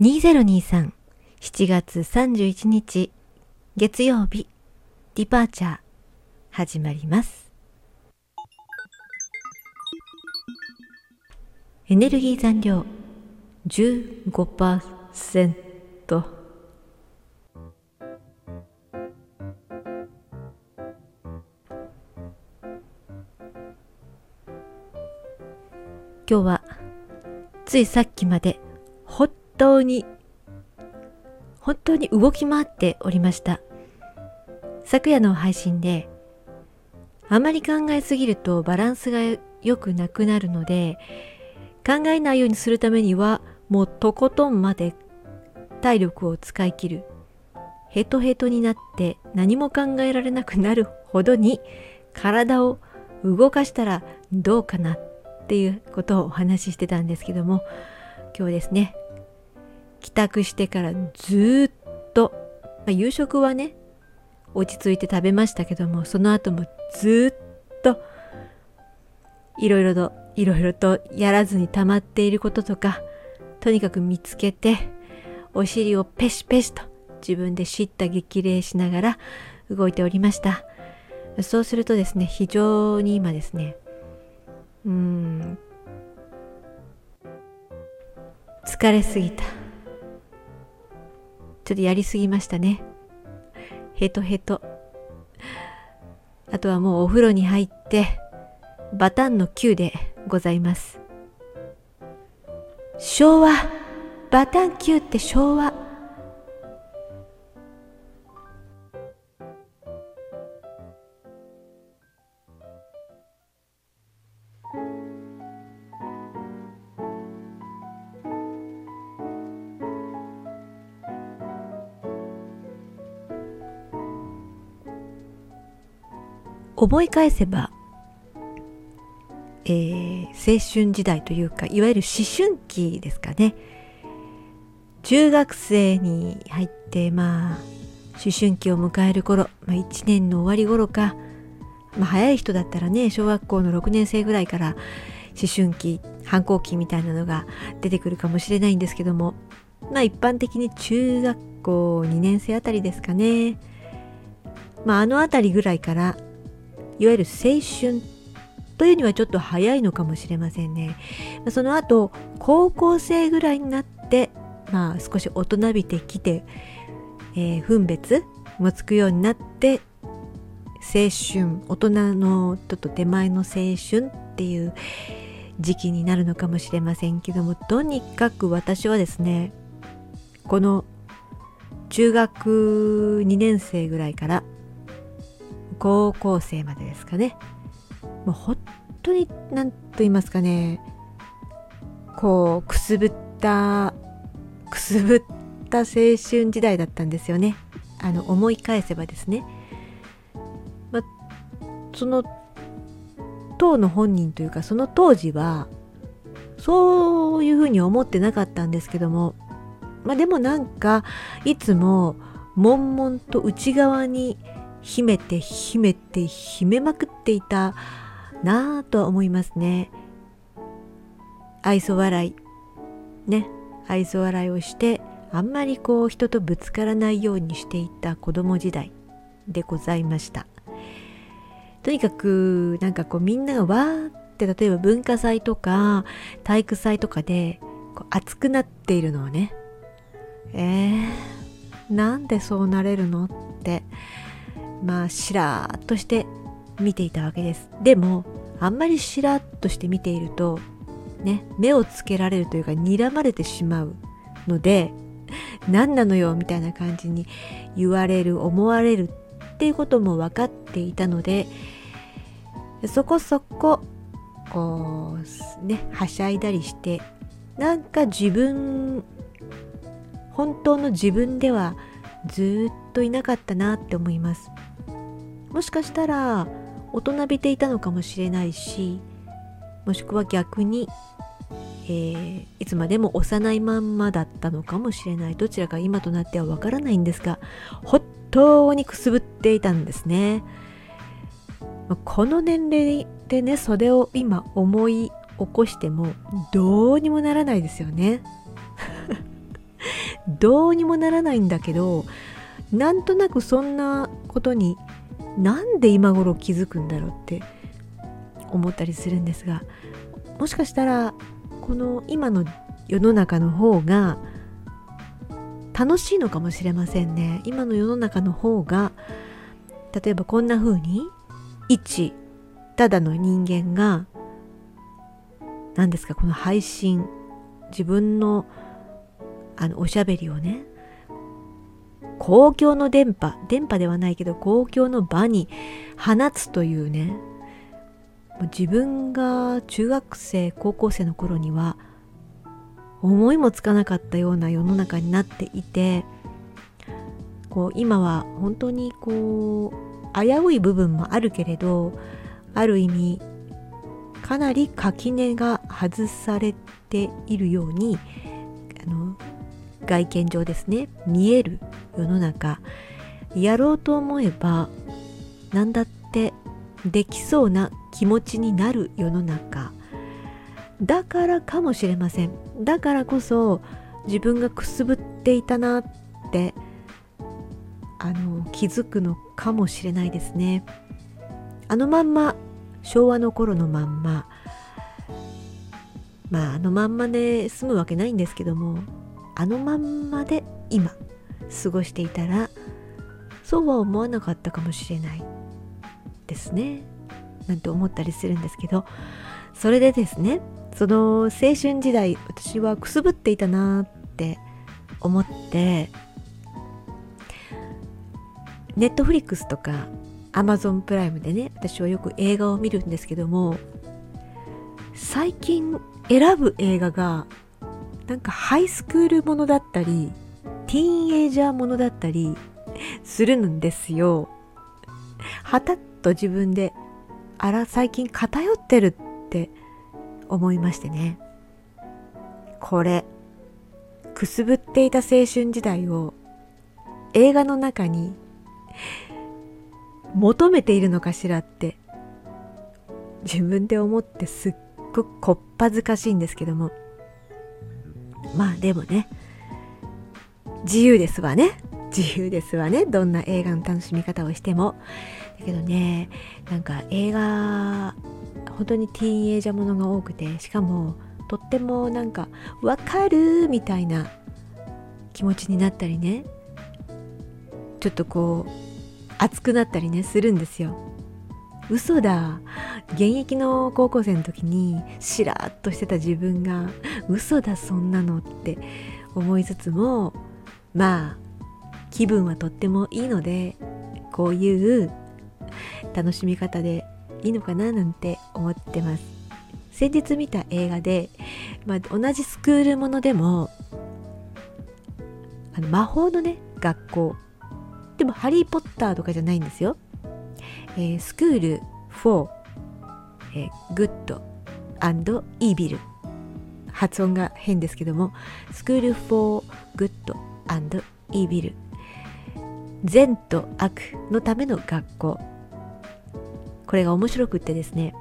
2023 7月31日月曜日。ディパーチャー。始まります。エネルギー残量。15%今日はついさっきまで当に本当に動き回っておりました。昨夜の配信であまり考えすぎるとバランスが良くなくなるので考えないようにするためにはもうとことんまで体力を使い切るヘトヘトになって何も考えられなくなるほどに体を動かしたらどうかなっていうことをお話ししてたんですけども今日ですね帰宅してからずっと、まあ、夕食はね落ち着いて食べましたけどもその後もずっといろいろといろいろとやらずに溜まっていることとかとにかく見つけてお尻をペシペシと自分で叱咤激励しながら動いておりました。そうするとですね非常に今ですねうーん疲れすぎた。ちょっとやりすぎましたね。ヘトヘト。あとはもうお風呂に入ってバタンの9でございます。昭和。バタン9って昭和。思い返せば、えー、青春時代というかいわゆる思春期ですかね。中学生に入ってまあ思春期を迎える頃、まあ、1年の終わり頃か、まあ、早い人だったらね小学校の6年生ぐらいから思春期反抗期みたいなのが出てくるかもしれないんですけどもまあ一般的に中学校2年生あたりですかね。まああのあたりぐらいからいわゆる青春というにはちょっと早いのかもしれませんね。その後高校生ぐらいになってまあ少し大人びてきて、えー、分別もつくようになって青春大人のちょっと手前の青春っていう時期になるのかもしれませんけどもとにかく私はですねこの中学2年生ぐらいから高校生までですかね。もう本当に何と言いますかね。こうくすぶったくすぶった青春時代だったんですよね。あの思い返せばですね、ま、その当の本人というかその当時はそういうふうに思ってなかったんですけどもまあでもなんかいつも悶々と内側に秘めて秘めて秘めまくっていたなぁと思いますね。愛想笑いね愛想笑いをしてあんまりこう人とぶつからないようにしていた子供時代でございました。とにかくなんかこうみんながわーって例えば文化祭とか体育祭とかでこう熱くなっているのをねえー、なんでそうなれるのってまあしらーっとして見ていたわけです。でもあんまりしらっとして見ているとね目をつけられるというか睨まれてしまうので何なのよみたいな感じに言われる思われるっていうことも分かっていたのでそこそここうねはしゃいだりしてなんか自分本当の自分ではずっといなかったなって思います。もしかしたら大人びていたのかもしれないしもしくは逆に、えー、いつまでも幼いまんまだったのかもしれない。どちらか今となってはわからないんですが本当にくすぶっていたんですね。この年齢でねそれを今思い起こしてもどうにもならないですよね。どうにもならないんだけどなんとなくそんなことになんで今頃気づくんだろうって思ったりするんですがもしかしたらこの今の世の中の方が楽しいのかもしれませんね。今の世の中の方が例えばこんな風に一ただの人間が何ですかこの配信自分のあのおしゃべりをね公共の電波電波ではないけど公共の場に放つというね自分が中学生高校生の頃には思いもつかなかったような世の中になっていてこう今は本当にこう危うい部分もあるけれどある意味かなり垣根が外されているようにあの外見上ですね。見える世の中。やろうと思えば何だってできそうな気持ちになる世の中。だからかもしれません。だからこそ自分がくすぶっていたなってあの気づくのかもしれないですね。あのまんま昭和の頃のまんま。まああのまんまで済むわけないんですけども。あのまんまで今過ごしていたらそうは思わなかったかもしれないですね。なんて思ったりするんですけど。それでですねその青春時代私はくすぶっていたなって思ってネットフリックスとかアマゾンプライムでね私はよく映画を見るんですけども最近選ぶ映画がなんかハイスクールものだったりティーンエイジャーものだったりするんですよ。はたっと自分であら最近偏ってるって思いましてねこれくすぶっていた青春時代を映画の中に求めているのかしらって自分で思ってすっごくこっぱずかしいんですけどもまあでもね自由ですわね。自由ですわね。どんな映画の楽しみ方をしても。だけどねなんか映画本当にティーンエイジャーものが多くてしかもとってもなんか「わかる!」みたいな気持ちになったりね。ちょっとこう熱くなったりねするんですよ。嘘だ。現役の高校生の時にしらっとしてた自分が嘘だそんなのって思いつつもまあ気分はとってもいいのでこういう楽しみ方でいいのかななんて思ってます。先日見た映画で、まあ、同じスクールものでもあの魔法のね学校。でもハリー・ポッターとかじゃないんですよ、えー、 School for、えー、 Good Evil 発音が変ですけども School for Good Evil 善と悪のための学校。これが面白くってですね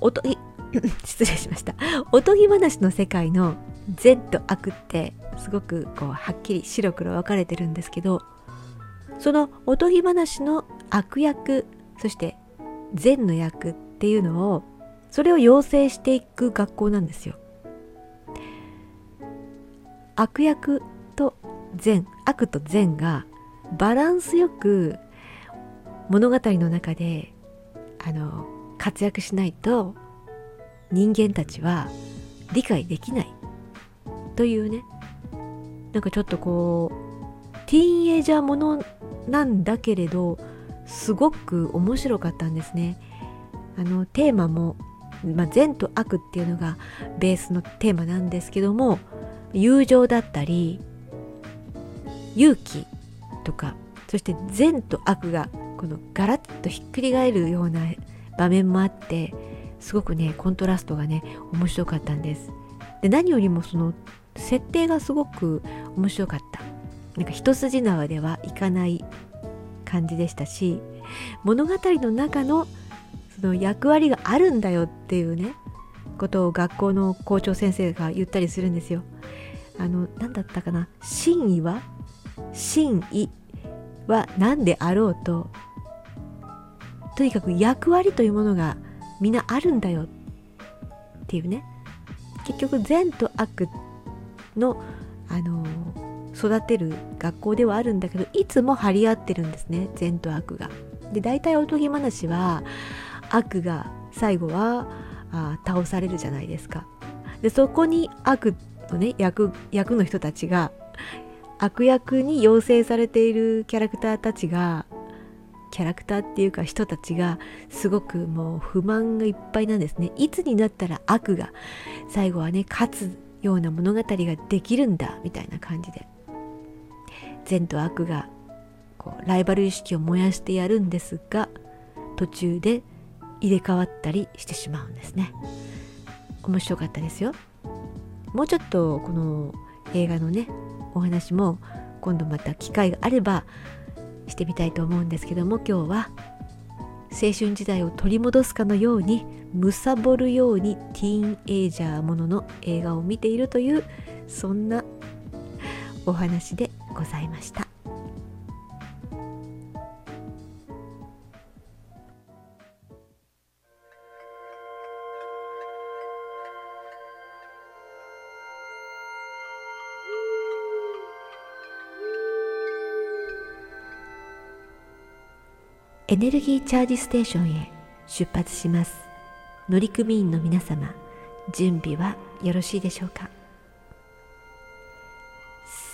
おとぎ 失礼しました。おとぎ話の世界の善と悪ってすごくこうはっきり白黒分かれてるんですけどそのおとぎ話の悪役そして善の役っていうのをそれを養成していく学校なんですよ。悪役と善悪と善がバランスよく物語の中であの活躍しないと人間たちは理解できないというねなんかちょっとこうティーンエイジャーものなんだけれどすごく面白かったんですね。あのテーマも、まあ、善と悪っていうのがベースのテーマなんですけども友情だったり勇気とかそして善と悪がこのガラッとひっくり返るような場面もあってすごくねコントラストがね面白かったんです。で何よりもその設定がすごく面白かった。なんか一筋縄ではいかない感じでしたし物語の中のその役割があるんだよっていうねことを学校の校長先生が言ったりするんですよ。あの何だったかな？真意は？真意は何であろうと？とにかく役割というものがみんなあるんだよっていうね。結局善と悪のあの育てる学校ではあるんだけどいつも張り合ってるんですね善と悪が。で大体おとぎ話は悪が最後はあ倒されるじゃないですか。でそこに悪のね役役の人たちが悪役に養成されているキャラクターたちがキャラクターっていうか人たちがすごくもう不満がいっぱいなんですねいつになったら悪が最後はね勝つような物語ができるんだみたいな感じで善と悪がこうライバル意識を燃やしてやるんですが途中で入れ替わったりしてしまうんですね。面白かったですよ。もうちょっとこの映画のねお話も今度また機会があればしてみたいと思うんですけども今日は青春時代を取り戻すかのように貪るようにティーンエイジャーものの映画を見ているというそんなお話でございました。エネルギーチャージステーションへ出発します乗組員の皆様準備はよろしいでしょうか？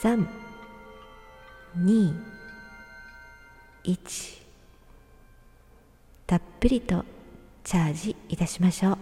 3 2 1たっぷりとチャージいたしましょう。